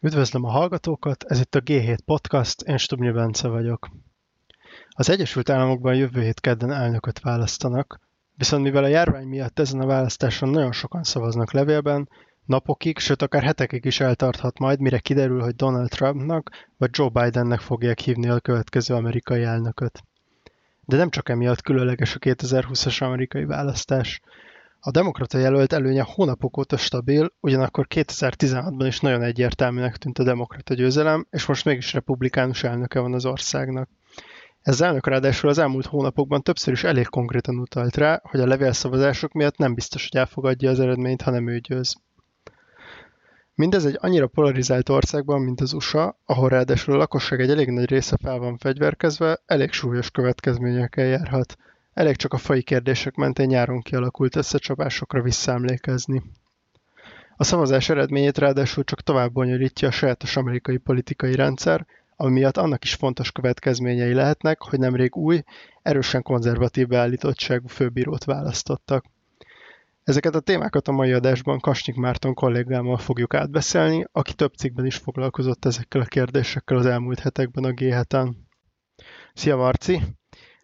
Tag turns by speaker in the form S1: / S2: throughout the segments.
S1: Üdvözlöm a hallgatókat, ez itt a G7 Podcast, én Stubnyi Bence vagyok. Az Egyesült Államokban jövő hét kedden elnököt választanak, viszont mivel a járvány miatt ezen a választáson nagyon sokan szavaznak levélben, napokig, sőt akár hetekig is eltarthat majd, mire kiderül, hogy Donald Trumpnak vagy Joe Bidennek fogják hívni a következő amerikai elnököt. De nem csak emiatt különleges a 2020-as amerikai választás. A demokrata jelölt előnye hónapok óta stabil, ugyanakkor 2016-ban is nagyon egyértelműnek tűnt a demokrata győzelem, és most mégis republikánus elnöke van az országnak. Ez elnök ráadásul az elmúlt hónapokban többször is elég konkrétan utalt rá, hogy a levélszavazások miatt nem biztos, hogy elfogadja az eredményt, ha nem ő győz. Mindez egy annyira polarizált országban, mint az USA, ahol ráadásul a lakosság egy elég nagy része fel van fegyverkezve, elég súlyos következményekkel járhat. Elég csak a fai kérdések mentén nyáron kialakult összecsapásokra visszaemlékezni. A szavazás eredményét ráadásul csak tovább bonyolítja a sajátos amerikai politikai rendszer, ami miatt annak is fontos következményei lehetnek, hogy nemrég új, erősen konzervatív beállítottságú főbírót választottak. Ezeket a témákat a mai adásban Kasnyik Márton kollégámmal fogjuk átbeszélni, aki több cikkben is foglalkozott ezekkel a kérdésekkel az elmúlt hetekben a g Szia Marci!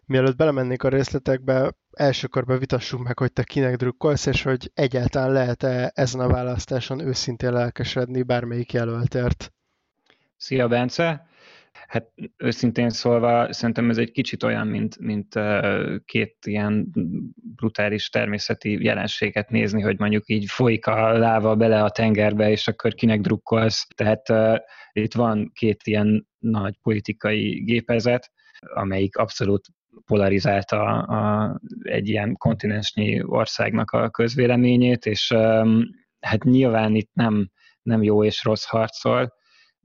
S1: Mielőtt belemennék a részletekbe, első körben vitassuk meg, hogy te kinek drukkolsz, és hogy egyáltalán lehet-e ezen a választáson őszintén lelkesedni bármelyik jelöltért.
S2: Szia Bence! Hát őszintén szólva szerintem ez egy kicsit olyan, mint, mint két ilyen brutális természeti jelenséget nézni, hogy mondjuk így folyik a láva bele a tengerbe, és akkor kinek drukkolsz. Tehát uh, itt van két ilyen nagy politikai gépezet, amelyik abszolút polarizálta a, egy ilyen kontinensnyi országnak a közvéleményét, és hát nyilván itt nem, nem jó és rossz harcol,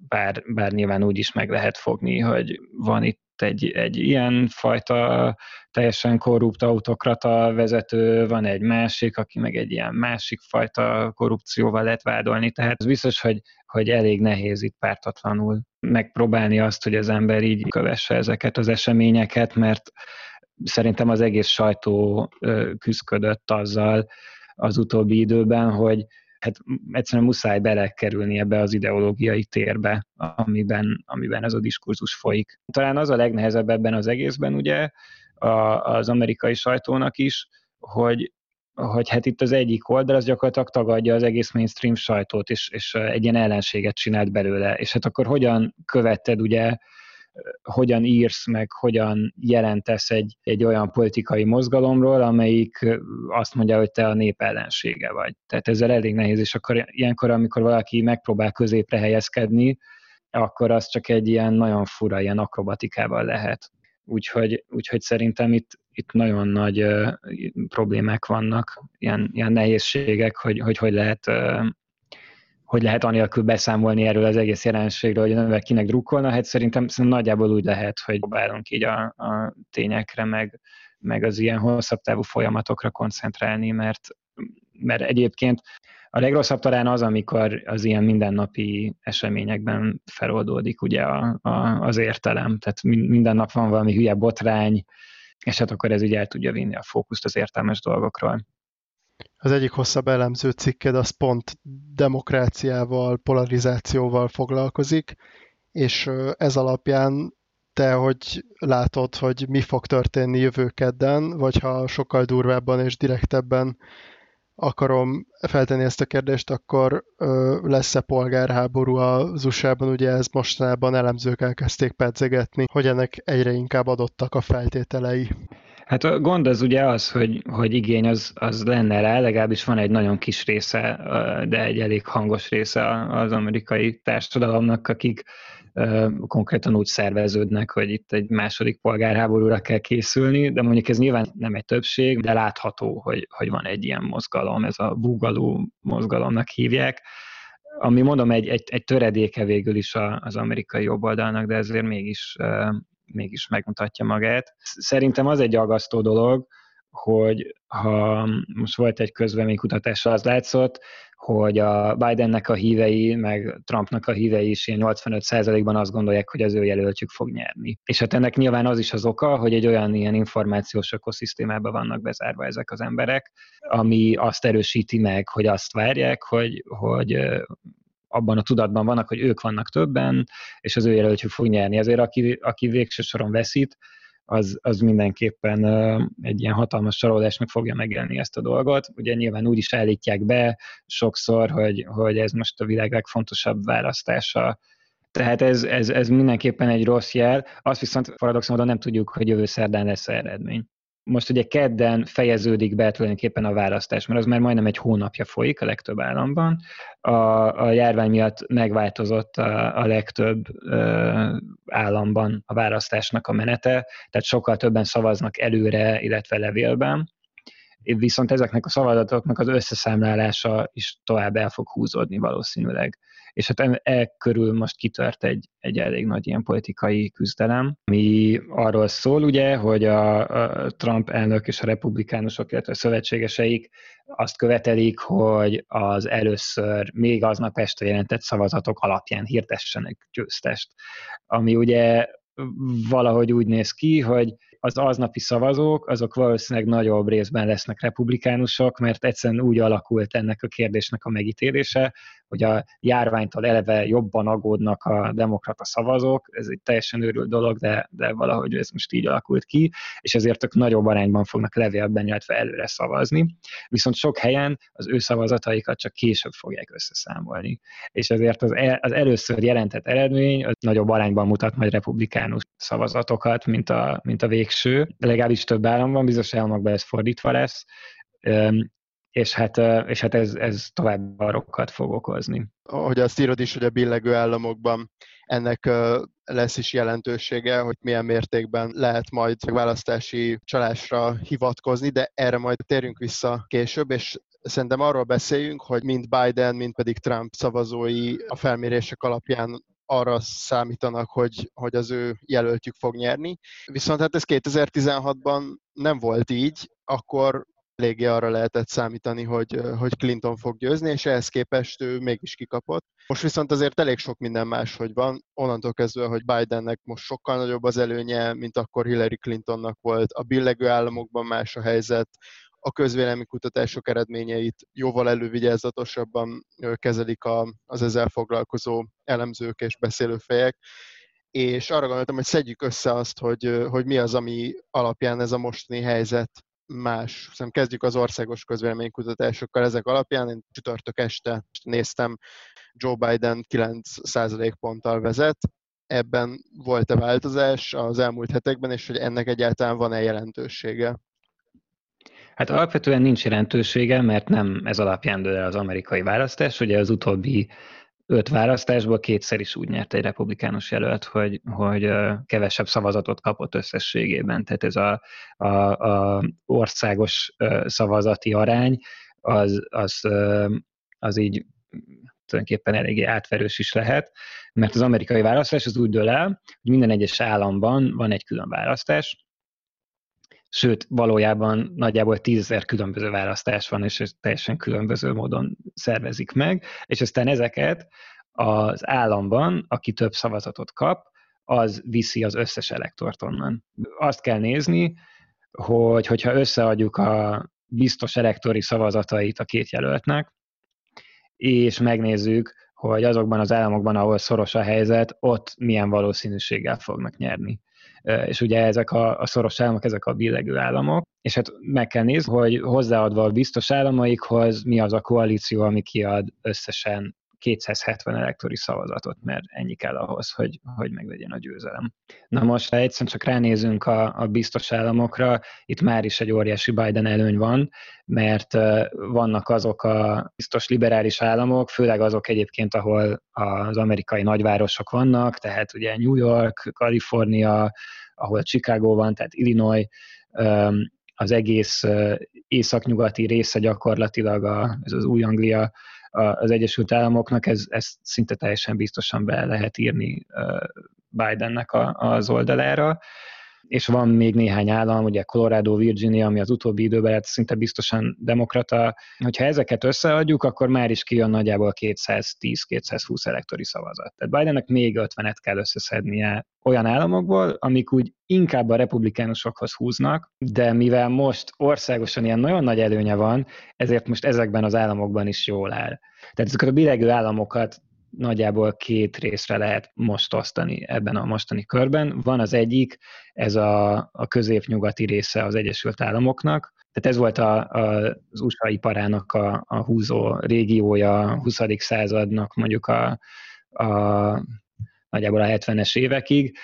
S2: bár, bár nyilván úgy is meg lehet fogni, hogy van itt egy, egy ilyen fajta teljesen korrupt autokrata vezető, van egy másik, aki meg egy ilyen másik fajta korrupcióval lehet vádolni, tehát ez biztos, hogy, hogy elég nehéz itt pártatlanul megpróbálni azt, hogy az ember így kövesse ezeket az eseményeket, mert szerintem az egész sajtó küzdködött azzal az utóbbi időben, hogy hát egyszerűen muszáj belekerülni ebbe az ideológiai térbe, amiben, amiben ez a diskurzus folyik. Talán az a legnehezebb ebben az egészben ugye a, az amerikai sajtónak is, hogy hogy hát itt az egyik oldal az gyakorlatilag tagadja az egész mainstream sajtót, és, és egy ilyen ellenséget csinált belőle. És hát akkor hogyan követted ugye hogyan írsz meg, hogyan jelentesz egy, egy olyan politikai mozgalomról, amelyik azt mondja, hogy te a nép ellensége vagy. Tehát ezzel elég nehéz, és akkor ilyenkor, amikor valaki megpróbál középre helyezkedni, akkor az csak egy ilyen nagyon fura, ilyen akrobatikával lehet. Úgyhogy, úgyhogy szerintem itt, itt nagyon nagy uh, problémák vannak, ilyen, ilyen nehézségek, hogy, hogy hogy lehet uh, hogy lehet anélkül beszámolni erről az egész jelenségről, hogy növel kinek drukkolna, hát szerintem, szerintem nagyjából úgy lehet, hogy próbálunk így a, a tényekre, meg, meg az ilyen hosszabb távú folyamatokra koncentrálni, mert, mert egyébként a legrosszabb talán az, amikor az ilyen mindennapi eseményekben feloldódik ugye a, a, az értelem, tehát minden nap van valami hülye botrány, és hát akkor ez ugye el tudja vinni a fókuszt az értelmes dolgokról.
S1: Az egyik hosszabb elemző cikked az pont demokráciával, polarizációval foglalkozik, és ez alapján te hogy látod, hogy mi fog történni jövő kedden, vagy ha sokkal durvábban és direktebben akarom feltenni ezt a kérdést, akkor lesz-e polgárháború az USA-ban? Ugye ez mostanában elemzők elkezdték pedzegetni, hogy ennek egyre inkább adottak a feltételei.
S2: Hát a gond az ugye az, hogy, hogy igény az, az lenne rá, legalábbis van egy nagyon kis része, de egy elég hangos része az amerikai társadalomnak, akik konkrétan úgy szerveződnek, hogy itt egy második polgárháborúra kell készülni, de mondjuk ez nyilván nem egy többség, de látható, hogy, hogy van egy ilyen mozgalom, ez a bugalú mozgalomnak hívják, ami mondom egy, egy, egy töredéke végül is az amerikai jobboldalnak, de ezért mégis mégis megmutatja magát. Szerintem az egy aggasztó dolog, hogy ha most volt egy közvéleménykutatás, az látszott, hogy a Bidennek a hívei, meg Trumpnak a hívei is ilyen 85%-ban azt gondolják, hogy az ő jelöltjük fog nyerni. És hát ennek nyilván az is az oka, hogy egy olyan ilyen információs ökoszisztémában vannak bezárva ezek az emberek, ami azt erősíti meg, hogy azt várják, hogy, hogy abban a tudatban vannak, hogy ők vannak többen, és az ő jelöltjük fog nyerni. Ezért aki, aki végső soron veszít, az, az mindenképpen egy ilyen hatalmas csalódásnak fogja megélni ezt a dolgot. Ugye nyilván úgy is állítják be sokszor, hogy, hogy ez most a világ legfontosabb választása, tehát ez, ez, ez mindenképpen egy rossz jel. Azt viszont paradox módon nem tudjuk, hogy jövő szerdán lesz eredmény most ugye kedden fejeződik be tulajdonképpen a választás, mert az már majdnem egy hónapja folyik a legtöbb államban. A, a járvány miatt megváltozott a, a legtöbb ö, államban a választásnak a menete, tehát sokkal többen szavaznak előre, illetve levélben viszont ezeknek a szavazatoknak az összeszámlálása is tovább el fog húzódni valószínűleg. És hát e, körül most kitört egy, egy elég nagy ilyen politikai küzdelem, ami arról szól ugye, hogy a, a Trump elnök és a republikánusok, illetve a szövetségeseik azt követelik, hogy az először még aznap este jelentett szavazatok alapján hirdessenek győztest. Ami ugye valahogy úgy néz ki, hogy az aznapi szavazók, azok valószínűleg nagyobb részben lesznek republikánusok, mert egyszerűen úgy alakult ennek a kérdésnek a megítélése, hogy a járványtól eleve jobban aggódnak a demokrata szavazók, ez egy teljesen őrült dolog, de, de valahogy ez most így alakult ki, és ezért ők nagyobb arányban fognak levélben, illetve előre szavazni. Viszont sok helyen az ő szavazataikat csak később fogják összeszámolni. És ezért az, el, az először jelentett eredmény az nagyobb arányban mutat majd republikánus szavazatokat, mint a, mint a végső. De legalábbis több államban, bizonyos államokban ez fordítva lesz és hát, és hát ez, ez tovább barokat fog okozni.
S1: Hogy azt írod is, hogy a billegő államokban ennek lesz is jelentősége, hogy milyen mértékben lehet majd választási csalásra hivatkozni, de erre majd térjünk vissza később, és szerintem arról beszéljünk, hogy mind Biden, mind pedig Trump szavazói a felmérések alapján arra számítanak, hogy, hogy az ő jelöltjük fog nyerni. Viszont hát ez 2016-ban nem volt így, akkor eléggé arra lehetett számítani, hogy, hogy Clinton fog győzni, és ehhez képest ő mégis kikapott. Most viszont azért elég sok minden más, hogy van, onnantól kezdve, hogy Bidennek most sokkal nagyobb az előnye, mint akkor Hillary Clintonnak volt. A billegő államokban más a helyzet, a közvéleménykutatások eredményeit jóval elővigyázatosabban kezelik a, az ezzel foglalkozó elemzők és beszélőfejek, és arra gondoltam, hogy szedjük össze azt, hogy, hogy mi az, ami alapján ez a mostani helyzet más. Szerintem kezdjük az országos közvéleménykutatásokkal ezek alapján. Én csütörtök este néztem, Joe Biden 9% ponttal vezet. Ebben volt-e változás az elmúlt hetekben, és hogy ennek egyáltalán van-e jelentősége?
S2: Hát alapvetően nincs jelentősége, mert nem ez alapján dől az amerikai választás. Ugye az utóbbi öt választásból kétszer is úgy nyert egy republikánus jelölt, hogy, hogy kevesebb szavazatot kapott összességében. Tehát ez a, a, a országos szavazati arány, az, az, az így tulajdonképpen eléggé átverős is lehet, mert az amerikai választás az úgy dől el, hogy minden egyes államban van egy külön választás, sőt, valójában nagyjából tízezer különböző választás van, és teljesen különböző módon szervezik meg, és aztán ezeket az államban, aki több szavazatot kap, az viszi az összes elektort onnan. Azt kell nézni, hogy hogyha összeadjuk a biztos elektori szavazatait a két jelöltnek, és megnézzük, hogy azokban az államokban, ahol szoros a helyzet, ott milyen valószínűséggel fognak nyerni és ugye ezek a, a szoros államok, ezek a billegő államok, és hát meg kell nézni, hogy hozzáadva a biztos államaikhoz mi az a koalíció, ami kiad összesen 270 elektori szavazatot, mert ennyi kell ahhoz, hogy, hogy meglegyen a győzelem. Na most, ha egyszerűen csak ránézünk a, a biztos államokra, itt már is egy óriási Biden előny van, mert vannak azok a biztos liberális államok, főleg azok egyébként, ahol az amerikai nagyvárosok vannak, tehát ugye New York, Kalifornia, ahol Chicago van, tehát Illinois, az egész északnyugati része gyakorlatilag a, ez az új Anglia, az Egyesült Államoknak, ez, ez szinte teljesen biztosan be lehet írni Bidennek a, az oldalára és van még néhány állam, ugye Colorado, Virginia, ami az utóbbi időben lett szinte biztosan demokrata. Hogyha ezeket összeadjuk, akkor már is kijön nagyjából 210-220 elektori szavazat. Tehát Bidennek még 50-et kell összeszednie olyan államokból, amik úgy inkább a republikánusokhoz húznak, de mivel most országosan ilyen nagyon nagy előnye van, ezért most ezekben az államokban is jól áll. Tehát ezeket a bilegő államokat nagyjából két részre lehet most osztani ebben a mostani körben. Van az egyik, ez a, a középnyugati része az Egyesült Államoknak, tehát ez volt a, a, az USA iparának a, a húzó régiója a 20. századnak mondjuk a, a nagyjából a 70-es évekig.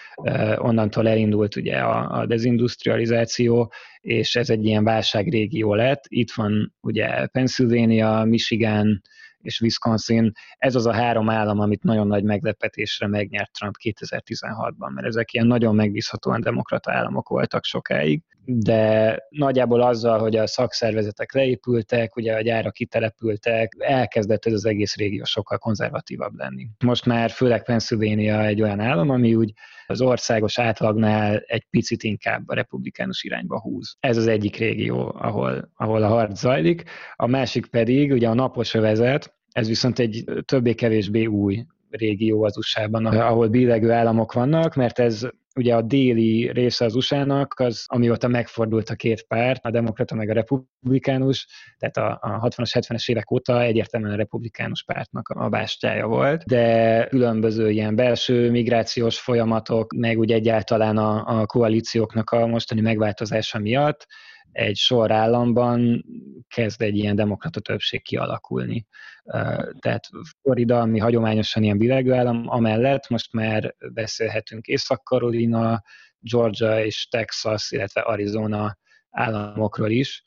S2: Onnantól elindult ugye a, a dezindustrializáció, és ez egy ilyen válságrégió lett. Itt van ugye Pennsylvania, Michigan, és Wisconsin, ez az a három állam, amit nagyon nagy meglepetésre megnyert Trump 2016-ban, mert ezek ilyen nagyon megbízhatóan demokrata államok voltak sokáig, de nagyjából azzal, hogy a szakszervezetek leépültek, ugye a gyárak kitelepültek, elkezdett ez az egész régió sokkal konzervatívabb lenni. Most már főleg Pennsylvania egy olyan állam, ami úgy az országos átlagnál egy picit inkább a republikánus irányba húz. Ez az egyik régió, ahol, ahol a harc zajlik. A másik pedig ugye a napos övezet, ez viszont egy többé-kevésbé új régió az USA-ban, ahol billegő államok vannak, mert ez ugye a déli része az USA-nak, az amióta megfordult a két párt, a demokrata meg a republikánus, tehát a, a 60-as, 70-es évek óta egyértelműen a republikánus pártnak a bástyája volt, de különböző ilyen belső migrációs folyamatok, meg ugye egyáltalán a, a koalícióknak a mostani megváltozása miatt egy sor államban kezd egy ilyen demokrata többség kialakulni. Tehát Florida, ami hagyományosan ilyen világállam, amellett most már beszélhetünk Észak-Karolina, Georgia és Texas, illetve Arizona államokról is,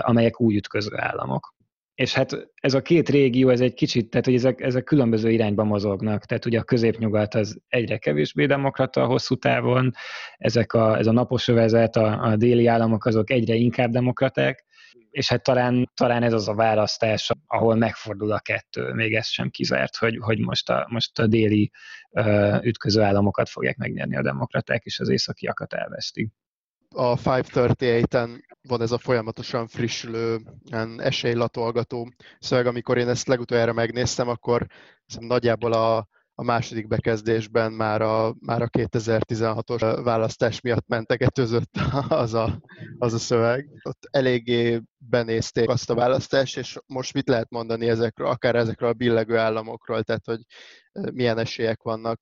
S2: amelyek új ütköző államok. És hát ez a két régió, ez egy kicsit, tehát hogy ezek, ezek különböző irányba mozognak, tehát ugye a középnyugat az egyre kevésbé demokrata hosszú távon, ezek a, ez a napos övezet, a, a déli államok azok egyre inkább demokraták, és hát talán, talán ez az a választás, ahol megfordul a kettő, még ez sem kizárt, hogy, hogy most, a, most a déli uh, ütköző államokat fogják megnyerni a demokraták, és az északiakat elvesztik.
S1: A 538-en van ez a folyamatosan frissülő esélylatolgató szöveg, amikor én ezt legutoljára megnéztem, akkor nagyjából a, a második bekezdésben már a, már a 2016-os választás miatt mentegetőzött az a, az a szöveg. Ott eléggé benézték azt a választást, és most mit lehet mondani ezekről, akár ezekről a billegő államokról, tehát hogy milyen esélyek vannak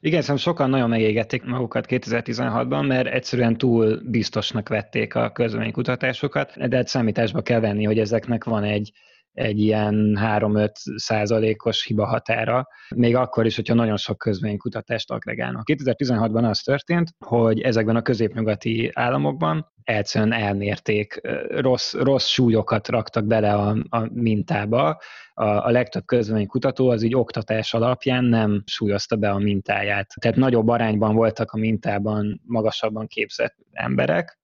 S2: igen, szerintem sokan nagyon megégették magukat 2016-ban, mert egyszerűen túl biztosnak vették a közvéleménykutatásokat, de hát számításba kell venni, hogy ezeknek van egy, egy ilyen 3-5 százalékos hiba határa, még akkor is, hogyha nagyon sok közvénykutatást agregálnak. 2016-ban az történt, hogy ezekben a középnyugati államokban egyszerűen elmérték, rossz, rossz súlyokat raktak bele a, a mintába. A, a legtöbb közvénykutató az így oktatás alapján nem súlyozta be a mintáját. Tehát nagyobb arányban voltak a mintában magasabban képzett emberek,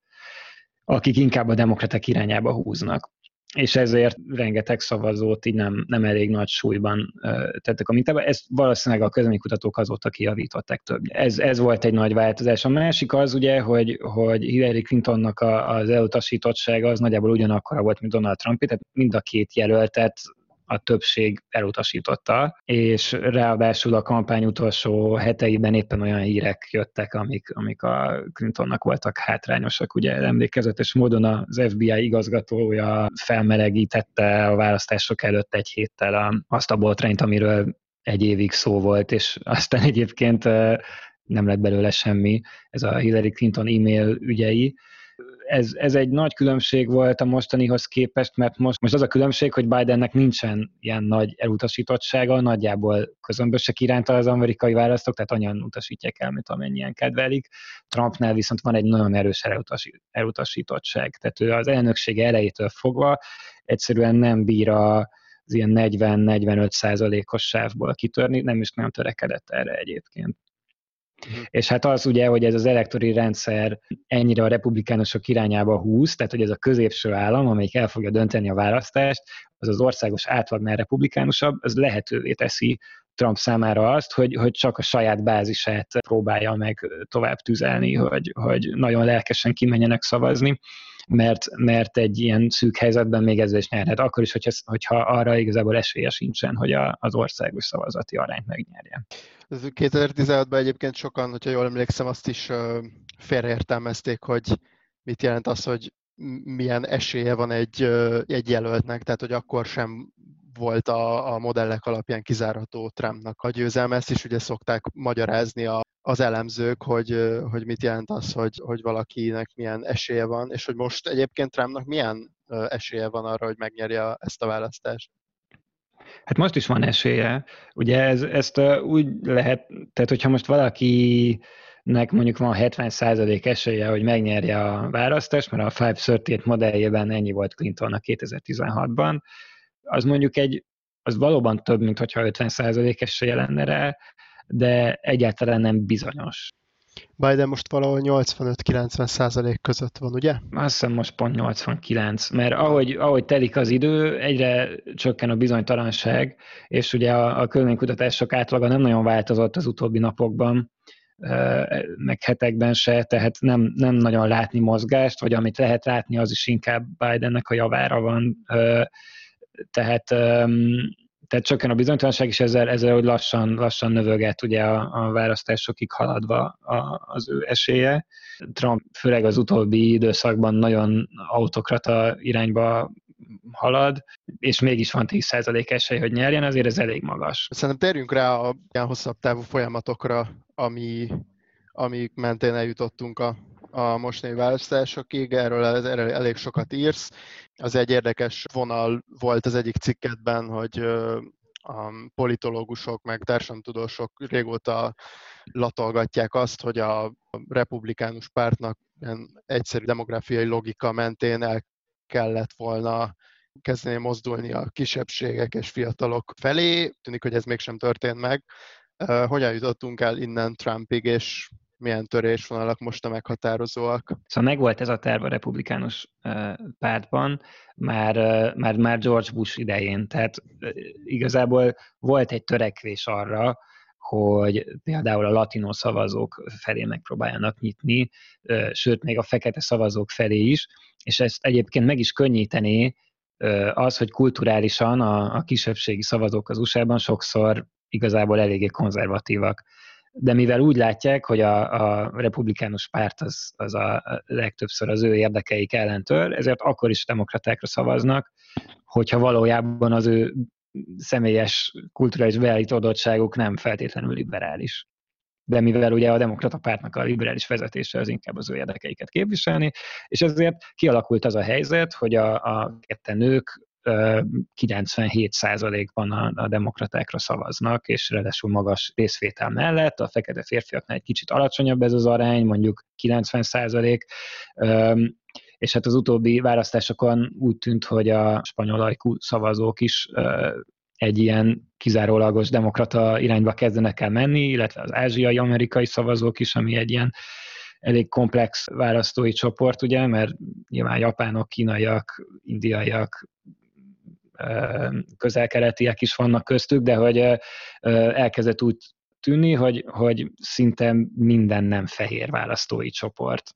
S2: akik inkább a demokraták irányába húznak és ezért rengeteg szavazót így nem, nem elég nagy súlyban tettek a mintába. Ezt valószínűleg a közöménykutatók azóta kijavították több. Ez, ez volt egy nagy változás. A másik az ugye, hogy, hogy Hillary Clintonnak az elutasítottsága az nagyjából ugyanakkora volt, mint Donald Trump, tehát mind a két jelöltet a többség elutasította, és ráadásul a kampány utolsó heteiben éppen olyan hírek jöttek, amik, amik a Clintonnak voltak hátrányosak. Ugye emlékezetes módon az FBI igazgatója felmelegítette a választások előtt egy héttel azt a botrányt, amiről egy évig szó volt, és aztán egyébként nem lett belőle semmi, ez a Hillary Clinton e-mail ügyei, ez, ez egy nagy különbség volt a mostanihoz képest, mert most, most az a különbség, hogy Bidennek nincsen ilyen nagy elutasítottsága, nagyjából közömbösek iránta az amerikai választók, tehát annyian utasítják el, mint amennyien kedvelik. Trumpnál viszont van egy nagyon erős elutasítottság. Tehát ő az elnökség elejétől fogva egyszerűen nem bír a, az ilyen 40-45 százalékos sávból kitörni, nem is nem törekedett erre egyébként. Uh-huh. És hát az ugye, hogy ez az elektori rendszer ennyire a republikánusok irányába húz, tehát hogy ez a középső állam, amelyik el fogja dönteni a választást, az az országos átlagnál republikánusabb, az lehetővé teszi Trump számára azt, hogy, hogy csak a saját bázisát próbálja meg tovább tüzelni, hogy, hogy nagyon lelkesen kimenjenek szavazni, mert, mert egy ilyen szűk helyzetben még ezzel is nyerhet. Akkor is, hogyha, hogyha arra igazából esélye sincsen, hogy a, az országos szavazati arányt megnyerje.
S1: 2016-ban egyébként sokan, hogyha jól emlékszem, azt is félreértelmezték, hogy mit jelent az, hogy milyen esélye van egy, egy jelöltnek, tehát hogy akkor sem volt a, a modellek alapján kizárható Trumpnak a győzelme. Ezt is ugye szokták magyarázni a, az elemzők, hogy, hogy mit jelent az, hogy, hogy valakinek milyen esélye van, és hogy most egyébként Trumpnak milyen esélye van arra, hogy megnyerje ezt a választást.
S2: Hát most is van esélye. Ugye ez, ezt úgy lehet, tehát hogyha most valaki nek mondjuk van 70% esélye, hogy megnyerje a választást, mert a 538 modelljében ennyi volt Clintonnak 2016-ban, az mondjuk egy, az valóban több, mint hogyha 50% esélye lenne rá, de egyáltalán nem bizonyos.
S1: Biden most valahol 85-90 százalék között van, ugye?
S2: Azt hiszem most pont 89, mert ahogy, ahogy telik az idő, egyre csökken a bizonytalanság, és ugye a, a körvénykutatások átlaga nem nagyon változott az utóbbi napokban, meg hetekben se, tehát nem, nem nagyon látni mozgást, vagy amit lehet látni, az is inkább Bidennek a javára van. Tehát, tehát csökken a bizonytalanság, és ezzel, ezzel hogy lassan, lassan növöget ugye a, a választásokig haladva a, az ő esélye. Trump főleg az utóbbi időszakban nagyon autokrata irányba halad, és mégis van 10% esély, hogy nyerjen, azért ez elég magas.
S1: Szerintem térjünk rá a ilyen hosszabb távú folyamatokra, ami, amik mentén eljutottunk a, a mostani választásokig, erről, erről elég sokat írsz. Az egy érdekes vonal volt az egyik cikketben, hogy a politológusok meg társadalomtudósok régóta latolgatják azt, hogy a republikánus pártnak ilyen egyszerű demográfiai logika mentén el kellett volna kezdeni mozdulni a kisebbségek és fiatalok felé. Tűnik, hogy ez mégsem történt meg. Hogyan jutottunk el innen Trumpig, és milyen törésvonalak most a meghatározóak?
S2: Szóval megvolt ez a terv a republikánus pártban, már, már, már George Bush idején, tehát igazából volt egy törekvés arra, hogy például a latino szavazók felé megpróbáljanak nyitni, sőt, még a fekete szavazók felé is, és ezt egyébként meg is könnyítené az, hogy kulturálisan a, a kisebbségi szavazók az USA-ban sokszor igazából eléggé konzervatívak. De mivel úgy látják, hogy a, a republikánus párt az, az a legtöbbször az ő érdekeik ellen tör, ezért akkor is demokratákra szavaznak, hogyha valójában az ő személyes kulturális beállítódottságuk nem feltétlenül liberális. De mivel ugye a demokrata pártnak a liberális vezetése az inkább az ő érdekeiket képviselni, és ezért kialakult az a helyzet, hogy a, a ketten nők 97%-ban a, a demokratákra szavaznak, és ráadásul magas részvétel mellett, a fekete férfiaknál egy kicsit alacsonyabb ez az arány, mondjuk 90%, és hát az utóbbi választásokon úgy tűnt, hogy a spanyol szavazók is egy ilyen kizárólagos demokrata irányba kezdenek el menni, illetve az ázsiai-amerikai szavazók is, ami egy ilyen elég komplex választói csoport, ugye, mert nyilván japánok, kínaiak, indiaiak, közelkeletiek is vannak köztük, de hogy elkezdett úgy tűnni, hogy, hogy szinte minden nem fehér választói csoport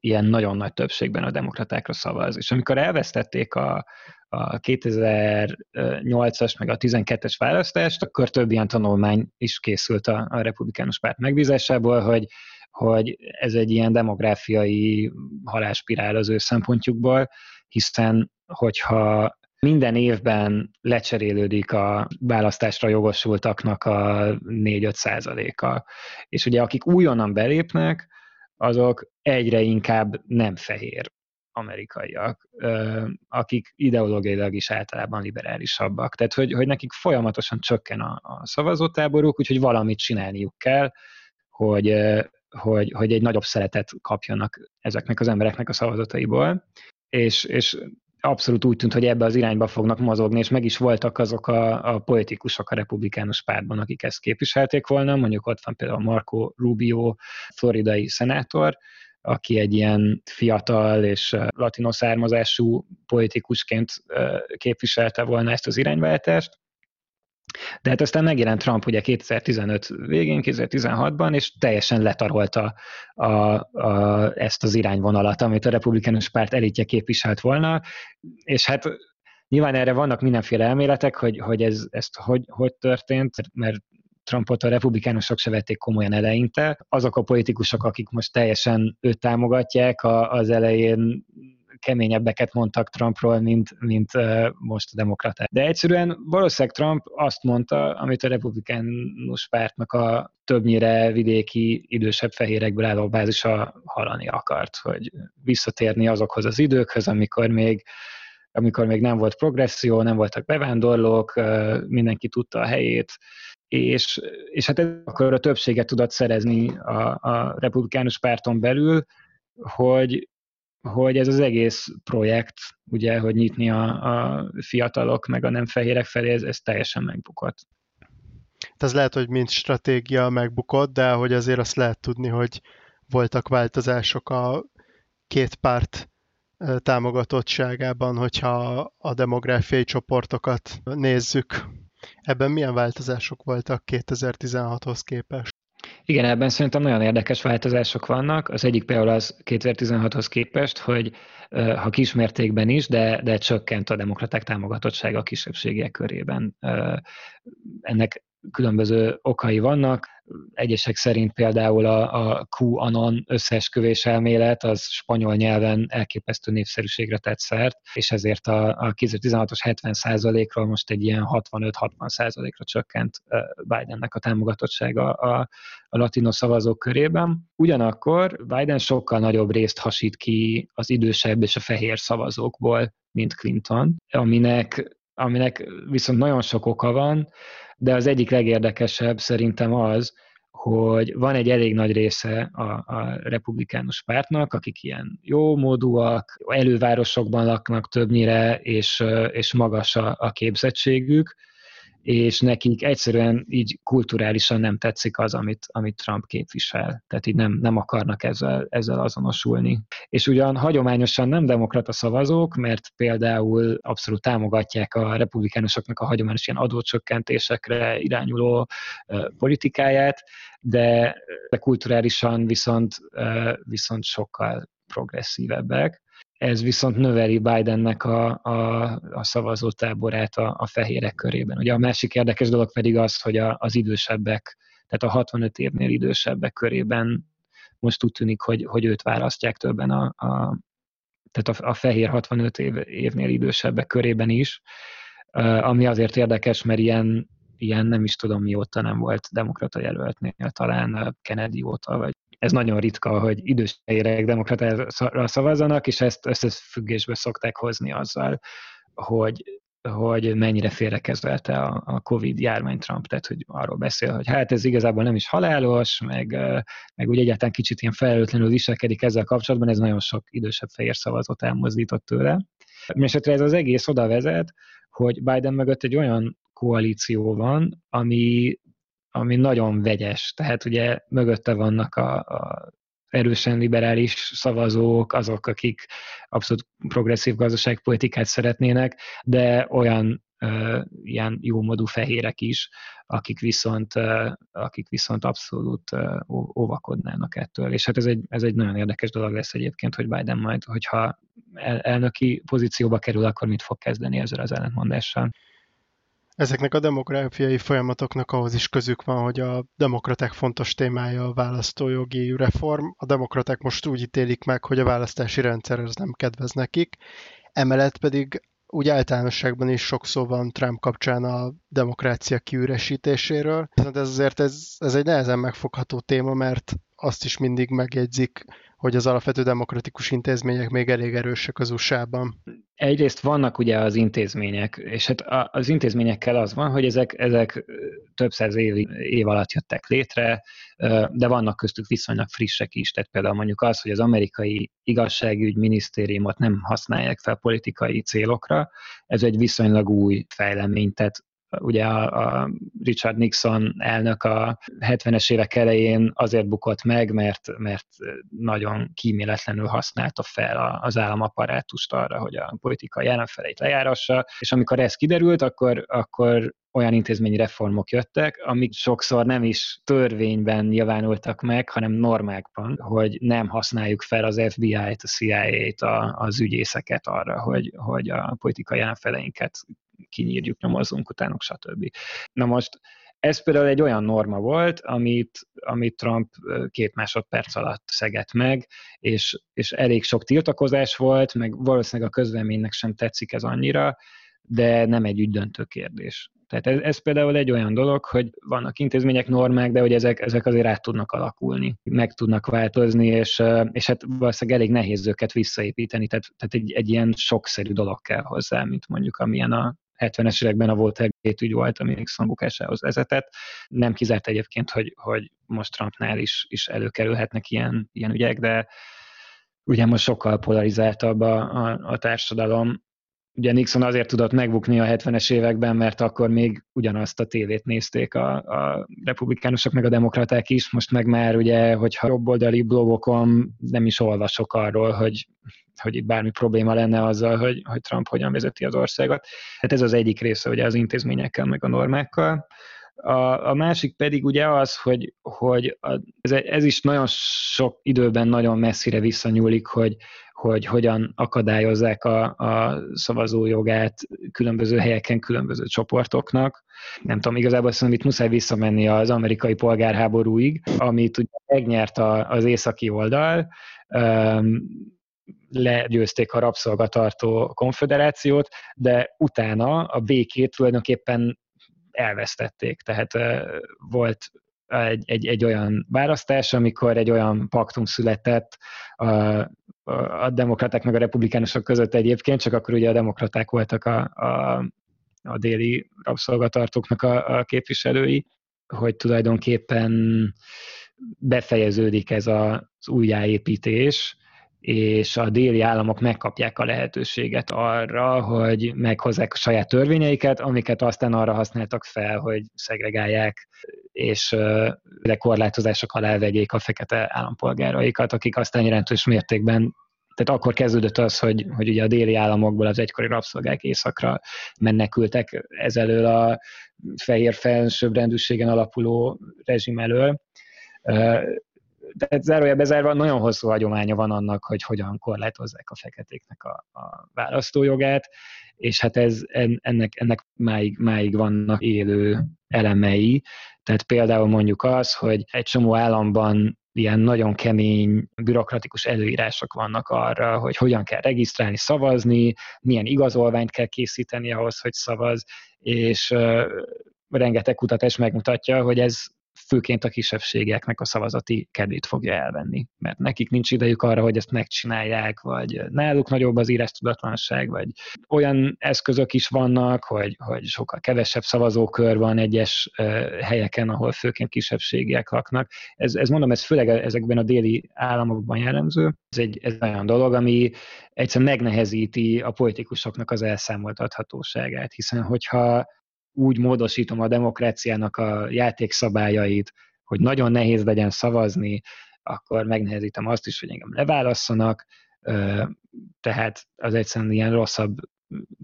S2: ilyen nagyon nagy többségben a demokratákra szavaz. És amikor elvesztették a, a 2008-as meg a 12-es választást, akkor több ilyen tanulmány is készült a, a republikánus párt megbízásából, hogy, hogy ez egy ilyen demográfiai haláspirál az ő szempontjukból, hiszen hogyha minden évben lecserélődik a választásra jogosultaknak a 4-5 százaléka. És ugye akik újonnan belépnek, azok egyre inkább nem fehér amerikaiak, akik ideológiailag is általában liberálisabbak. Tehát, hogy, hogy nekik folyamatosan csökken a, a szavazótáboruk, úgyhogy valamit csinálniuk kell, hogy, hogy, hogy egy nagyobb szeretet kapjanak ezeknek az embereknek a szavazataiból. És, és abszolút úgy tűnt, hogy ebbe az irányba fognak mozogni, és meg is voltak azok a, a politikusok a republikánus pártban, akik ezt képviselték volna. Mondjuk ott van például Marco Rubio, floridai szenátor, aki egy ilyen fiatal és latino származású politikusként képviselte volna ezt az irányváltást. De hát aztán megjelent Trump ugye 2015 végén, 2016-ban, és teljesen letarolta a, a, ezt az irányvonalat, amit a republikánus párt elitje képviselt volna, és hát nyilván erre vannak mindenféle elméletek, hogy, hogy ez, ezt hogy, hogy történt, mert Trumpot a republikánusok se vették komolyan eleinte. Azok a politikusok, akik most teljesen őt támogatják, az elején keményebbeket mondtak Trumpról, mint, mint most a demokraták. De egyszerűen valószínűleg Trump azt mondta, amit a republikánus pártnak a többnyire vidéki, idősebb fehérekből álló bázisa hallani akart, hogy visszatérni azokhoz az időkhöz, amikor még amikor még nem volt progresszió, nem voltak bevándorlók, mindenki tudta a helyét, és, és hát akkor a többséget tudott szerezni a, a republikánus párton belül, hogy, hogy ez az egész projekt, ugye, hogy nyitni a, a fiatalok meg a nem fehérek felé, ez, ez teljesen megbukott.
S1: Ez lehet, hogy mind stratégia megbukott, de hogy azért azt lehet tudni, hogy voltak változások a két párt támogatottságában, hogyha a demográfiai csoportokat nézzük. Ebben milyen változások voltak 2016-hoz képest?
S2: Igen, ebben szerintem nagyon érdekes változások vannak. Az egyik például az 2016-hoz képest, hogy ha kismértékben is, de, de csökkent a demokraták támogatottsága a kisebbségiek körében. Ennek különböző okai vannak. Egyesek szerint például a, a QAnon összeesküvés elmélet az spanyol nyelven elképesztő népszerűségre tett szert, és ezért a, a 2016-os 70%-ról most egy ilyen 65-60%-ra csökkent Bidennek a támogatottsága a, a latino szavazók körében. Ugyanakkor Biden sokkal nagyobb részt hasít ki az idősebb és a fehér szavazókból, mint Clinton, aminek, aminek viszont nagyon sok oka van de az egyik legérdekesebb szerintem az, hogy van egy elég nagy része a, a republikánus pártnak, akik ilyen jó módúak, elővárosokban laknak többnyire, és, és magas a, a képzettségük, és nekik egyszerűen így kulturálisan nem tetszik az, amit, amit Trump képvisel. Tehát így nem, nem akarnak ezzel, ezzel azonosulni. És ugyan hagyományosan nem demokrata szavazók, mert például abszolút támogatják a republikánusoknak a hagyományos ilyen adócsökkentésekre irányuló politikáját, de, de kulturálisan viszont, viszont sokkal progresszívebbek ez viszont növeli Bidennek a, a, a szavazótáborát a, a fehérek körében. Ugye a másik érdekes dolog pedig az, hogy a, az idősebbek, tehát a 65 évnél idősebbek körében most úgy tűnik, hogy, hogy őt választják többen a, a tehát a, a fehér 65 év, évnél idősebbek körében is, ami azért érdekes, mert ilyen, ilyen nem is tudom mióta nem volt demokrata jelöltnél, talán Kennedy óta, vagy ez nagyon ritka, hogy idős fehérek demokratára szavazzanak, és ezt összefüggésbe szokták hozni azzal, hogy, hogy mennyire félrekezelte a, a Covid járvány Trump, tehát hogy arról beszél, hogy hát ez igazából nem is halálos, meg, meg úgy egyáltalán kicsit ilyen felelőtlenül viselkedik ezzel kapcsolatban, ez nagyon sok idősebb fehér szavazót elmozdított tőle. Mindenesetre ez az egész oda vezet, hogy Biden mögött egy olyan koalíció van, ami ami nagyon vegyes. Tehát ugye mögötte vannak a, a erősen liberális szavazók, azok, akik abszolút progresszív gazdaságpolitikát szeretnének, de olyan uh, ilyen jómodú fehérek is, akik viszont, uh, akik viszont abszolút uh, óvakodnának ettől. És hát ez egy, ez egy nagyon érdekes dolog lesz egyébként, hogy Biden majd, hogyha el, elnöki pozícióba kerül, akkor mit fog kezdeni ezzel az ellentmondással.
S1: Ezeknek a demográfiai folyamatoknak ahhoz is közük van, hogy a demokraták fontos témája a választójogi reform. A demokraták most úgy ítélik meg, hogy a választási rendszer az nem kedvez nekik. Emellett pedig úgy általánosságban is sok szó van Trump kapcsán a demokrácia kiüresítéséről. Viszont ez azért ez, ez egy nehezen megfogható téma, mert azt is mindig megjegyzik hogy az alapvető demokratikus intézmények még elég erősek az USA-ban.
S2: Egyrészt vannak ugye az intézmények, és hát az intézményekkel az van, hogy ezek, ezek több száz év, év alatt jöttek létre, de vannak köztük viszonylag frissek is, tehát például mondjuk az, hogy az amerikai igazságügy minisztériumot nem használják fel politikai célokra, ez egy viszonylag új fejlemény, tehát ugye a, a Richard Nixon elnök a 70-es évek elején azért bukott meg, mert, mert nagyon kíméletlenül használta fel az államaparátust arra, hogy a politikai ellenfeleit lejárassa, és amikor ez kiderült, akkor, akkor olyan intézményi reformok jöttek, amik sokszor nem is törvényben nyilvánultak meg, hanem normákban, hogy nem használjuk fel az FBI-t, a CIA-t, az ügyészeket arra, hogy, hogy a politikai ellenfeleinket kinyírjuk, nyomozzunk utánuk, stb. Na most ez például egy olyan norma volt, amit, amit Trump két másodperc alatt szegett meg, és, és elég sok tiltakozás volt, meg valószínűleg a közvéleménynek sem tetszik ez annyira, de nem egy ügydöntő kérdés. Tehát ez, ez például egy olyan dolog, hogy vannak intézmények, normák, de hogy ezek, ezek azért át tudnak alakulni, meg tudnak változni, és, és hát valószínűleg elég nehéz őket visszaépíteni, tehát, tehát egy, egy ilyen sokszerű dolog kell hozzá, mint mondjuk amilyen a 70-es években a Watergate ügy volt, ami Nixon bukásához vezetett. Nem kizárt egyébként, hogy, hogy most Trumpnál is, is előkerülhetnek ilyen, ilyen ügyek, de ugye most sokkal polarizáltabb a, a, a társadalom, ugye Nixon azért tudott megbukni a 70-es években, mert akkor még ugyanazt a tévét nézték a, a republikánusok meg a demokraták is, most meg már ugye, hogyha jobboldali blogokon nem is olvasok arról, hogy, hogy itt bármi probléma lenne azzal, hogy, hogy Trump hogyan vezeti az országot. Hát ez az egyik része ugye az intézményekkel meg a normákkal. A, a másik pedig ugye az, hogy, hogy a, ez, ez is nagyon sok időben nagyon messzire visszanyúlik, hogy, hogy hogyan akadályozzák a, a szavazójogát különböző helyeken, különböző csoportoknak. Nem tudom, igazából szerintem itt muszáj visszamenni az amerikai polgárháborúig, amit ugye megnyert a, az északi oldal, legyőzték a rabszolgatartó konfederációt, de utána a békét tulajdonképpen elvesztették. Tehát volt egy, egy, egy olyan választás, amikor egy olyan paktum született a, a demokraták meg a republikánusok között egyébként, csak akkor ugye a demokraták voltak a, a, a déli rabszolgatartóknak a, a képviselői, hogy tulajdonképpen befejeződik ez az újjáépítés, és a déli államok megkapják a lehetőséget arra, hogy meghozzák a saját törvényeiket, amiket aztán arra használtak fel, hogy szegregálják és korlátozások alá vegyék a fekete állampolgáraikat, akik aztán jelentős mértékben tehát akkor kezdődött az, hogy, hogy ugye a déli államokból az egykori rabszolgák északra menekültek ezelől a fehér felsőbbrendűségen alapuló rezsim elől tehát zárójelbe bezárva nagyon hosszú hagyománya van annak, hogy hogyan korlátozzák a feketéknek a, a választójogát, és hát ez, ennek, ennek máig, máig vannak élő elemei. Tehát például mondjuk az, hogy egy csomó államban ilyen nagyon kemény, bürokratikus előírások vannak arra, hogy hogyan kell regisztrálni, szavazni, milyen igazolványt kell készíteni ahhoz, hogy szavaz, és rengeteg kutatás megmutatja, hogy ez főként a kisebbségeknek a szavazati kedvét fogja elvenni, mert nekik nincs idejük arra, hogy ezt megcsinálják, vagy náluk nagyobb az írás tudatlanság, vagy olyan eszközök is vannak, hogy, hogy sokkal kevesebb szavazókör van egyes helyeken, ahol főként kisebbségiek laknak. Ez, ez mondom, ez főleg ezekben a déli államokban jellemző. Ez egy ez olyan dolog, ami egyszerűen megnehezíti a politikusoknak az elszámoltathatóságát, hiszen hogyha úgy módosítom a demokráciának a játékszabályait, hogy nagyon nehéz legyen szavazni, akkor megnehezítem azt is, hogy engem leválasszanak, tehát az egyszerűen ilyen rosszabb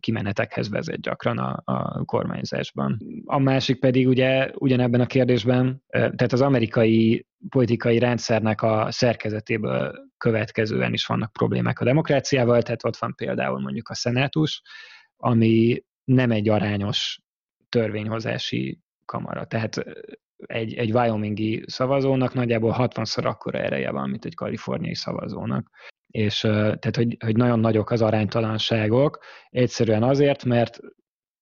S2: kimenetekhez vezet gyakran a, a kormányzásban. A másik pedig ugye ugyanebben a kérdésben, tehát az amerikai politikai rendszernek a szerkezetéből következően is vannak problémák a demokráciával, tehát ott van például mondjuk a szenátus, ami nem egy arányos törvényhozási kamara. Tehát egy, egy Wyomingi szavazónak nagyjából 60-szor akkora ereje van, mint egy kaliforniai szavazónak. És tehát, hogy, hogy nagyon nagyok az aránytalanságok, egyszerűen azért, mert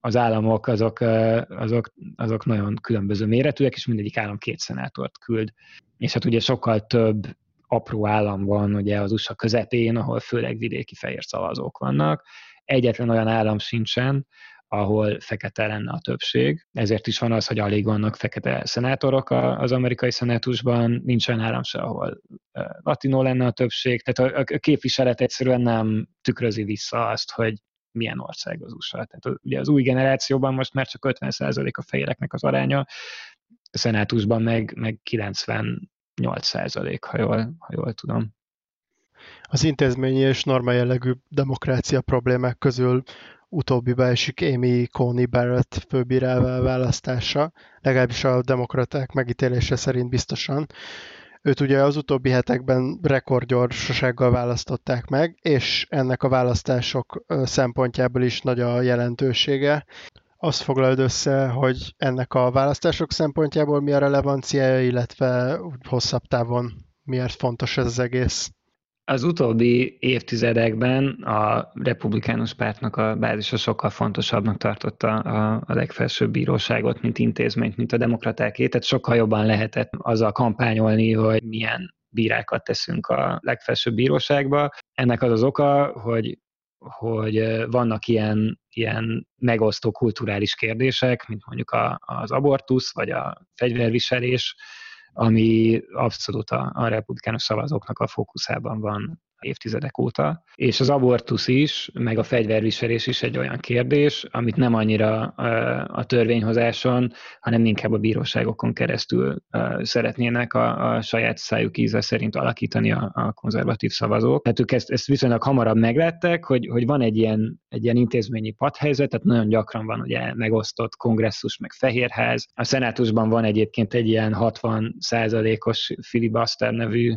S2: az államok azok, azok, azok nagyon különböző méretűek, és mindegyik állam két szenátort küld. És hát ugye sokkal több apró állam van ugye az USA közepén, ahol főleg vidéki fehér szavazók vannak. Egyetlen olyan állam sincsen, ahol fekete lenne a többség. Ezért is van az, hogy alig vannak fekete szenátorok az amerikai szenátusban, nincs olyan állam se, ahol latinó lenne a többség, tehát a képviselet egyszerűen nem tükrözi vissza azt, hogy milyen ország az USA. Tehát ugye az új generációban most már csak 50% a fehéreknek az aránya, a szenátusban meg, meg 98%, ha jól, ha jól tudom.
S1: Az intézményi és norma jellegű demokrácia problémák közül utóbbiba esik Amy Coney Barrett főbírálva választása, legalábbis a demokraták megítélése szerint biztosan. Őt ugye az utóbbi hetekben rekordgyorsasággal választották meg, és ennek a választások szempontjából is nagy a jelentősége. azt foglald össze, hogy ennek a választások szempontjából mi a relevanciája, illetve hosszabb távon miért fontos ez az egész?
S2: Az utóbbi évtizedekben a republikánus pártnak a bázisa sokkal fontosabbnak tartotta a, a legfelsőbb bíróságot, mint intézményt, mint a demokratáké, tehát sokkal jobban lehetett azzal kampányolni, hogy milyen bírákat teszünk a legfelsőbb bíróságba. Ennek az az oka, hogy hogy vannak ilyen, ilyen megosztó kulturális kérdések, mint mondjuk a, az abortusz, vagy a fegyverviselés, ami abszolút a, a republikánus szavazóknak a fókuszában van évtizedek óta, és az abortusz is, meg a fegyverviselés is egy olyan kérdés, amit nem annyira a törvényhozáson, hanem inkább a bíróságokon keresztül szeretnének a, a saját szájuk íze szerint alakítani a, a konzervatív szavazók. Tehát ők ezt, ezt viszonylag hamarabb meglettek, hogy, hogy van egy ilyen, egy ilyen intézményi padhelyzet, tehát nagyon gyakran van ugye megosztott kongresszus, meg fehérház. A szenátusban van egyébként egy ilyen 60 százalékos filibuster nevű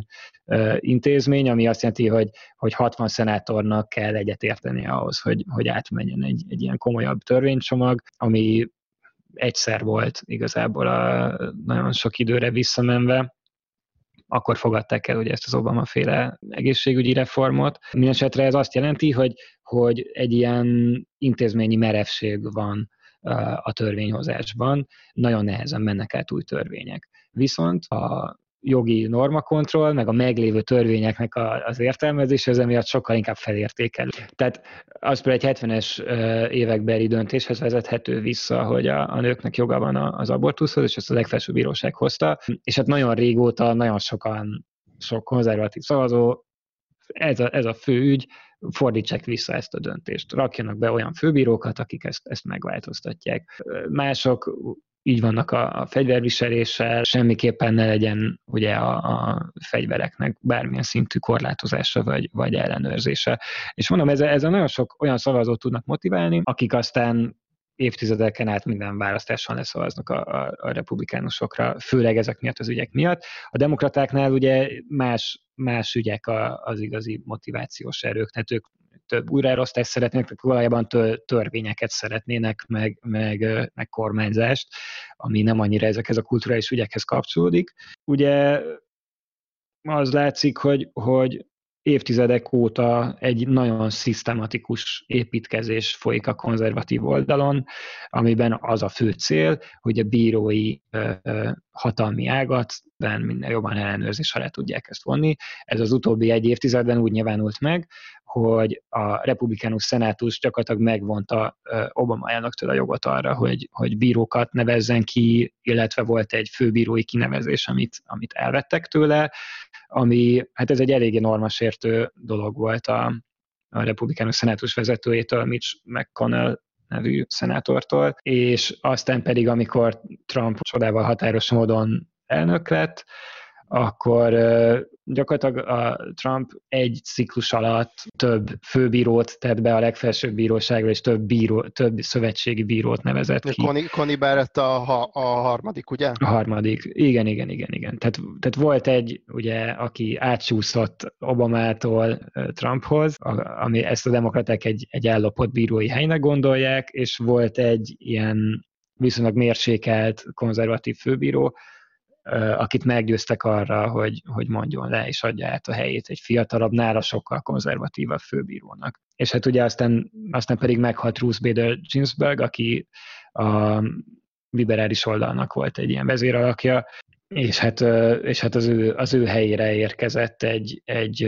S2: intézmény, ami azt jelenti, hogy, hogy 60 szenátornak kell egyetérteni ahhoz, hogy, hogy átmenjen egy, egy ilyen komolyabb törvénycsomag, ami egyszer volt igazából a nagyon sok időre visszamenve, akkor fogadták el ugye ezt az Obama féle egészségügyi reformot. Mindenesetre ez azt jelenti, hogy, hogy egy ilyen intézményi merevség van a törvényhozásban, nagyon nehezen mennek át új törvények. Viszont a jogi normakontroll, meg a meglévő törvényeknek a, az értelmezése, ez emiatt sokkal inkább felértékelő. Tehát az például egy 70-es évekbeli döntéshez vezethető vissza, hogy a, a nőknek joga van az abortuszhoz, és ezt a legfelsőbb bíróság hozta, és hát nagyon régóta nagyon sokan, sok konzervatív szavazó, ez a, ez a fő ügy, fordítsák vissza ezt a döntést. Rakjanak be olyan főbírókat, akik ezt, ezt megváltoztatják. Mások így vannak a, a fegyverviseléssel, semmiképpen ne legyen ugye a, a fegyvereknek bármilyen szintű korlátozása vagy, vagy ellenőrzése. És mondom, ezzel, ezzel nagyon sok olyan szavazót tudnak motiválni, akik aztán évtizedeken át minden választáson leszavaznak a, a, a republikánusokra, főleg ezek miatt az ügyek miatt. A demokratáknál ugye más, más ügyek a, az igazi motivációs erők, tehát ők több újraelosztást szeretnének, valójában törvényeket szeretnének, meg, meg, meg kormányzást, ami nem annyira ezekhez a kulturális ügyekhez kapcsolódik. Ugye az látszik, hogy, hogy évtizedek óta egy nagyon szisztematikus építkezés folyik a konzervatív oldalon, amiben az a fő cél, hogy a bírói hatalmi ágat minden jobban ellenőrzés alá tudják ezt vonni. Ez az utóbbi egy évtizedben úgy nyilvánult meg, hogy a republikánus szenátus gyakorlatilag megvonta Obama elnöktől a jogot arra, hogy, hogy bírókat nevezzen ki, illetve volt egy főbírói kinevezés, amit, amit elvettek tőle, ami, hát ez egy eléggé normasértő dolog volt a, a republikánus szenátus vezetőjétől, Mitch McConnell nevű szenátortól, és aztán pedig, amikor Trump csodával határos módon elnök lett, akkor gyakorlatilag a Trump egy ciklus alatt több főbírót tett be a legfelsőbb bíróságra, és több, bíró, több szövetségi bírót nevezett ki.
S1: Connie, Connie Barrett a, a harmadik, ugye?
S2: A harmadik, igen, igen, igen, igen. Tehát, tehát volt egy, ugye, aki átsúszott Obamától Trumphoz, ami ezt a demokraták egy, egy ellopott bírói helynek gondolják, és volt egy ilyen viszonylag mérsékelt konzervatív főbíró, akit meggyőztek arra, hogy, hogy mondjon le és adja át a helyét egy fiatalabb, nála sokkal konzervatívabb főbírónak. És hát ugye aztán, aztán pedig meghalt Ruth Bader Ginsburg, aki a liberális oldalnak volt egy ilyen vezéralakja, és hát, és hát az, ő, az ő helyére érkezett egy, egy,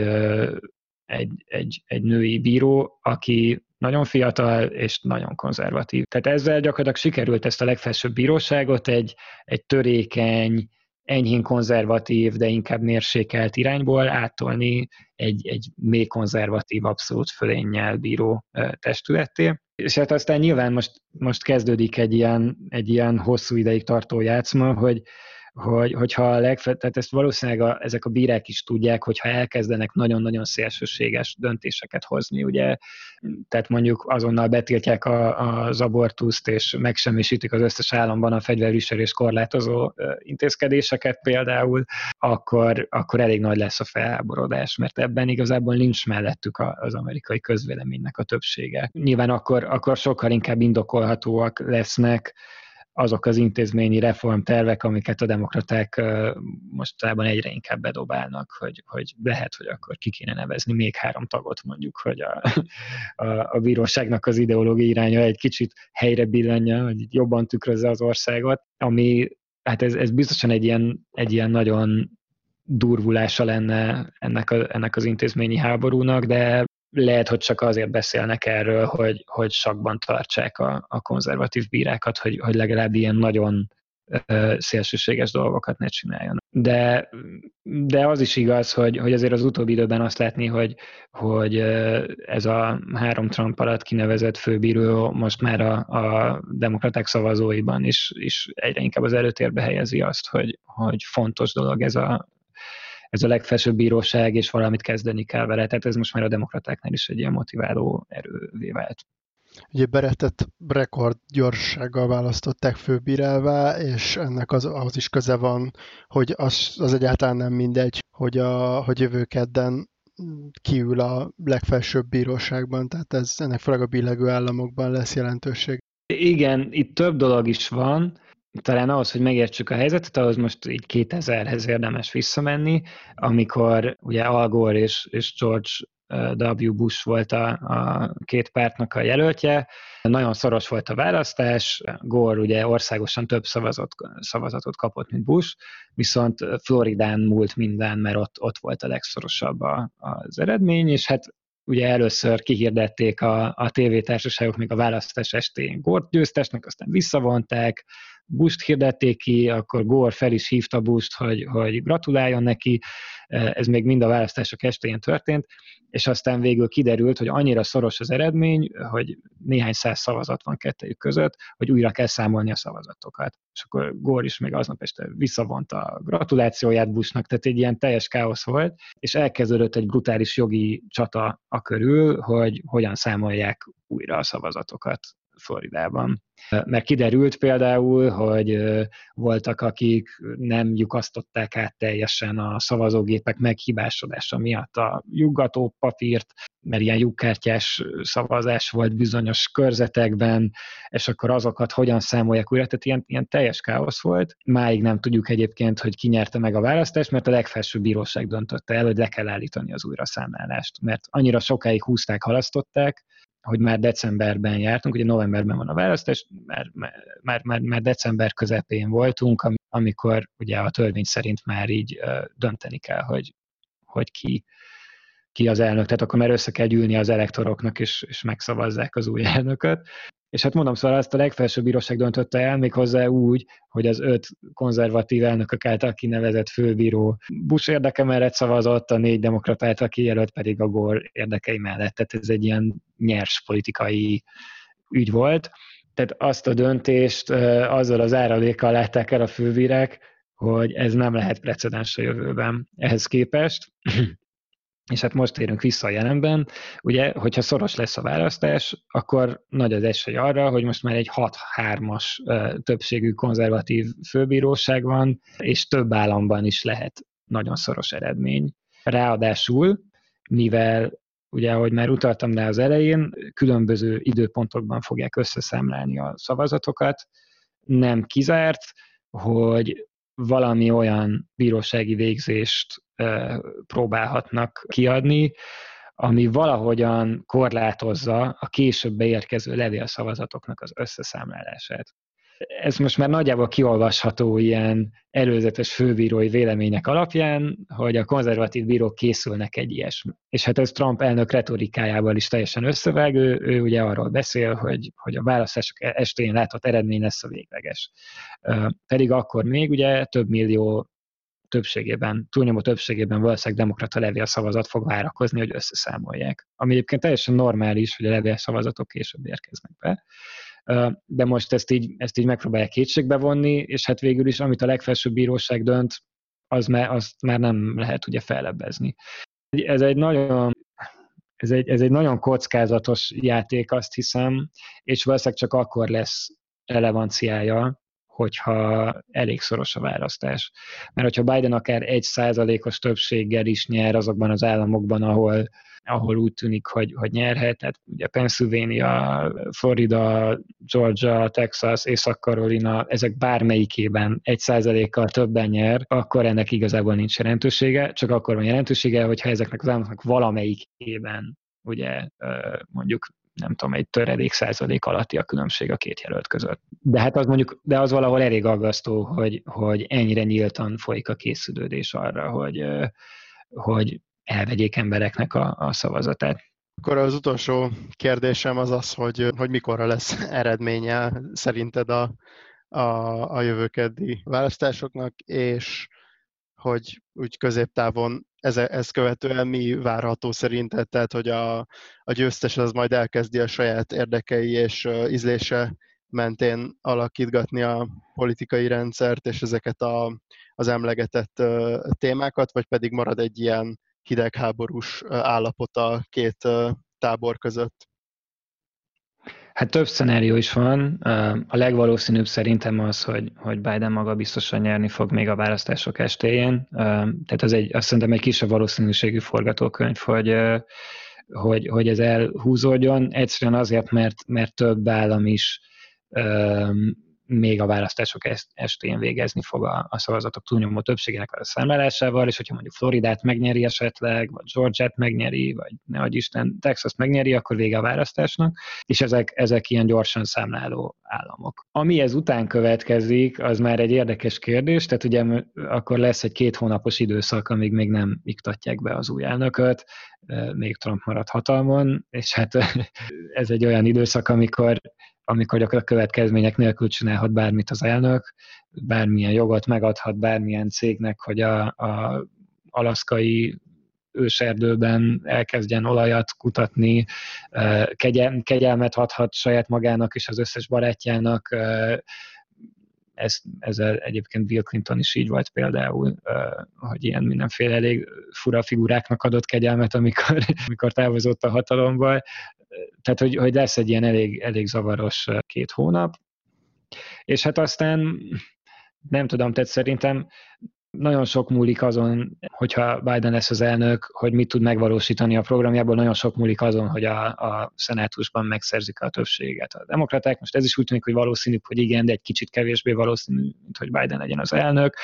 S2: egy, egy, egy női bíró, aki nagyon fiatal és nagyon konzervatív. Tehát ezzel gyakorlatilag sikerült ezt a legfelsőbb bíróságot egy, egy törékeny, enyhén konzervatív, de inkább mérsékelt irányból áttolni egy, egy mély konzervatív, abszolút fölénnyel bíró testületté. És hát aztán nyilván most, most kezdődik egy ilyen, egy ilyen hosszú ideig tartó játszma, hogy, hogy, hogyha a legfe, tehát ezt valószínűleg a, ezek a bírák is tudják, hogyha elkezdenek nagyon-nagyon szélsőséges döntéseket hozni, ugye, tehát mondjuk azonnal betiltják a, az abortuszt, és megsemmisítik az összes államban a fegyverviselés korlátozó intézkedéseket például, akkor, akkor elég nagy lesz a felháborodás, mert ebben igazából nincs mellettük az amerikai közvéleménynek a többsége. Nyilván akkor, akkor sokkal inkább indokolhatóak lesznek azok az intézményi reformtervek, amiket a demokraták mostában egyre inkább bedobálnak, hogy, hogy lehet, hogy akkor ki kéne nevezni még három tagot mondjuk, hogy a, a, a bíróságnak az ideológiai iránya egy kicsit helyre billenje, hogy jobban tükrözze az országot, ami hát ez, ez biztosan egy ilyen, egy ilyen nagyon durvulása lenne ennek, a, ennek az intézményi háborúnak, de lehet, hogy csak azért beszélnek erről, hogy, hogy sakban tartsák a, a konzervatív bírákat, hogy, hogy legalább ilyen nagyon szélsőséges dolgokat ne csináljon. De, de az is igaz, hogy, hogy azért az utóbbi időben azt látni, hogy, hogy ez a három Trump alatt kinevezett főbíró most már a, a demokraták szavazóiban is, is egyre inkább az előtérbe helyezi azt, hogy, hogy fontos dolog ez a, ez a legfelsőbb bíróság, és valamit kezdeni kell vele. Tehát ez most már a demokratáknál is egy ilyen motiváló erővé vált.
S1: Ugye Berettet rekord gyorsággal választották főbírálvá, és ennek az, ahhoz is köze van, hogy az, az egyáltalán nem mindegy, hogy, a, hogy jövő kedden kiül a legfelsőbb bíróságban, tehát ez ennek főleg a billegő államokban lesz jelentőség.
S2: Igen, itt több dolog is van talán ahhoz, hogy megértsük a helyzetet, ahhoz most így 2000-hez érdemes visszamenni, amikor ugye Al Gore és, és George W. Bush volt a, a két pártnak a jelöltje. Nagyon szoros volt a választás, Gore ugye országosan több szavazat, szavazatot kapott, mint Bush, viszont Floridán múlt minden, mert ott, ott volt a legszorosabb a, az eredmény, és hát ugye először kihirdették a, a tévétársaságok még a választás estén Gort győztesnek, aztán visszavonták, Busht hirdették ki, akkor Gore fel is hívta Busht, hogy, hogy gratuláljon neki, ez még mind a választások estén történt, és aztán végül kiderült, hogy annyira szoros az eredmény, hogy néhány száz szavazat van kettőjük között, hogy újra kell számolni a szavazatokat. És akkor Gore is még aznap este visszavonta a gratulációját Bushnak, tehát egy ilyen teljes káosz volt, és elkezdődött egy brutális jogi csata a körül, hogy hogyan számolják újra a szavazatokat Floridában. Mert kiderült például, hogy voltak, akik nem lyukasztották át teljesen a szavazógépek meghibásodása miatt a juggató papírt, mert ilyen lyukkártyás szavazás volt bizonyos körzetekben, és akkor azokat hogyan számolják újra, tehát ilyen, ilyen teljes káosz volt. Máig nem tudjuk egyébként, hogy ki nyerte meg a választást, mert a legfelsőbb bíróság döntötte el, hogy le kell állítani az újraszámlálást, mert annyira sokáig húzták, halasztották, hogy már decemberben jártunk, ugye novemberben van a választás, már, már, már, már december közepén voltunk, amikor ugye a törvény szerint már így dönteni kell, hogy, hogy ki, ki az elnök, tehát akkor már össze kell gyűlni az elektoroknak, és, és megszavazzák az új elnököt. És hát mondom, szóval ezt a legfelsőbb bíróság döntötte el, méghozzá úgy, hogy az öt konzervatív elnökök által kinevezett főbíró Bush érdeke mellett szavazott, a négy demokrat által kijelölt pedig a Gore érdekei mellett. Tehát ez egy ilyen nyers politikai ügy volt. Tehát azt a döntést azzal az áralékkal látták el a fővírek, hogy ez nem lehet precedens a jövőben. Ehhez képest és hát most érünk vissza a jelenben, ugye, hogyha szoros lesz a választás, akkor nagy az esély arra, hogy most már egy 6-3-as többségű konzervatív főbíróság van, és több államban is lehet nagyon szoros eredmény. Ráadásul, mivel ugye, ahogy már utaltam rá az elején, különböző időpontokban fogják összeszámlálni a szavazatokat, nem kizárt, hogy valami olyan bírósági végzést próbálhatnak kiadni, ami valahogyan korlátozza a később beérkező levélszavazatoknak az összeszámlálását ez most már nagyjából kiolvasható ilyen előzetes főbírói vélemények alapján, hogy a konzervatív bírók készülnek egy ilyesmi. És hát ez Trump elnök retorikájával is teljesen összevág, ő, ugye arról beszél, hogy, hogy a választások estén látott eredmény lesz a végleges. Pedig akkor még ugye több millió többségében, túlnyomó többségében valószínűleg demokrata levélszavazat fog várakozni, hogy összeszámolják. Ami egyébként teljesen normális, hogy a levélszavazatok később érkeznek be de most ezt így, ezt így megpróbálják kétségbe vonni, és hát végül is, amit a legfelsőbb bíróság dönt, az már, azt már nem lehet ugye fellebbezni. Ez egy nagyon ez egy, ez egy nagyon kockázatos játék, azt hiszem, és valószínűleg csak akkor lesz relevanciája, hogyha elég szoros a választás. Mert hogyha Biden akár egy százalékos többséggel is nyer azokban az államokban, ahol, ahol úgy tűnik, hogy, hogy nyerhet, tehát ugye Pennsylvania, Florida, Georgia, Texas, Észak-Carolina, ezek bármelyikében egy százalékkal többen nyer, akkor ennek igazából nincs jelentősége, csak akkor van jelentősége, hogyha ezeknek az államoknak valamelyikében ugye mondjuk nem tudom, egy töredék százalék alatti a különbség a két jelölt között. De hát az mondjuk, de az valahol elég aggasztó, hogy, hogy ennyire nyíltan folyik a készülődés arra, hogy, hogy elvegyék embereknek a, a szavazatát.
S1: Akkor az utolsó kérdésem az az, hogy, hogy mikorra lesz eredménye szerinted a, a, a jövőkeddi választásoknak, és hogy úgy középtávon ez, ez követően mi várható szerinted, tehát hogy a, a győztes az majd elkezdi a saját érdekei és ízlése mentén alakítgatni a politikai rendszert és ezeket a, az emlegetett témákat, vagy pedig marad egy ilyen hidegháborús állapot a két tábor között?
S2: Hát több szenárió is van. A legvalószínűbb szerintem az, hogy, hogy Biden maga biztosan nyerni fog még a választások estéjén. Tehát az egy, azt szerintem egy kisebb valószínűségű forgatókönyv, hogy, hogy, hogy ez elhúzódjon. Egyszerűen azért, mert, mert több állam is még a választások estén végezni fog a, a szavazatok túlnyomó többségének a számlálásával, és hogyha mondjuk Floridát megnyeri esetleg, vagy Georgiát megnyeri, vagy ne adj Isten, Texas megnyeri, akkor vége a választásnak, és ezek, ezek ilyen gyorsan számláló államok. Ami ez után következik, az már egy érdekes kérdés, tehát ugye akkor lesz egy két hónapos időszak, amíg még nem iktatják be az új elnököt, még Trump marad hatalmon, és hát ez egy olyan időszak, amikor amikor gyakorlatilag következmények nélkül csinálhat bármit az elnök, bármilyen jogot megadhat bármilyen cégnek, hogy a, a alaszkai őserdőben elkezdjen olajat kutatni, kegyelmet adhat saját magának és az összes barátjának. Ez, ezzel egyébként Bill Clinton is így volt például, hogy ilyen mindenféle elég fura figuráknak adott kegyelmet, amikor, amikor távozott a hatalomból. Tehát hogy, hogy lesz egy ilyen elég, elég zavaros két hónap, és hát aztán nem tudom, tehát szerintem nagyon sok múlik azon, hogyha Biden lesz az elnök, hogy mit tud megvalósítani a programjából, nagyon sok múlik azon, hogy a, a szenátusban megszerzik a többséget. A demokraták most ez is úgy tűnik, hogy valószínű, hogy igen, de egy kicsit kevésbé valószínű, mint hogy Biden legyen az elnök.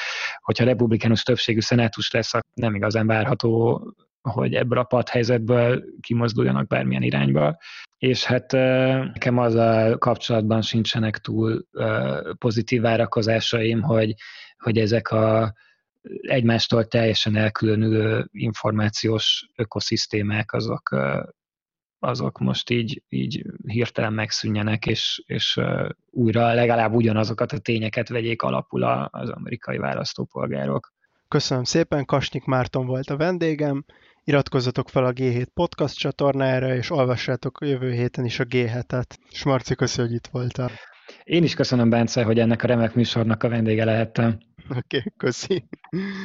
S2: Hogyha republikánus többségű szenátus lesz, akkor nem igazán várható hogy ebből a padhelyzetből kimozduljanak bármilyen irányba. És hát nekem az a kapcsolatban sincsenek túl pozitív várakozásaim, hogy, hogy ezek a egymástól teljesen elkülönülő információs ökoszisztémák azok, azok most így, így hirtelen megszűnjenek, és, és újra legalább ugyanazokat a tényeket vegyék alapul az amerikai választópolgárok.
S1: Köszönöm szépen, Kasnyik Márton volt a vendégem, Iratkozzatok fel a G7 podcast csatornára, és olvassátok jövő héten is a G7-et. És Marci, köszi, hogy itt voltál.
S2: Én is köszönöm, Bence, hogy ennek a remek műsornak a vendége lehettem.
S1: Oké, okay, köszi.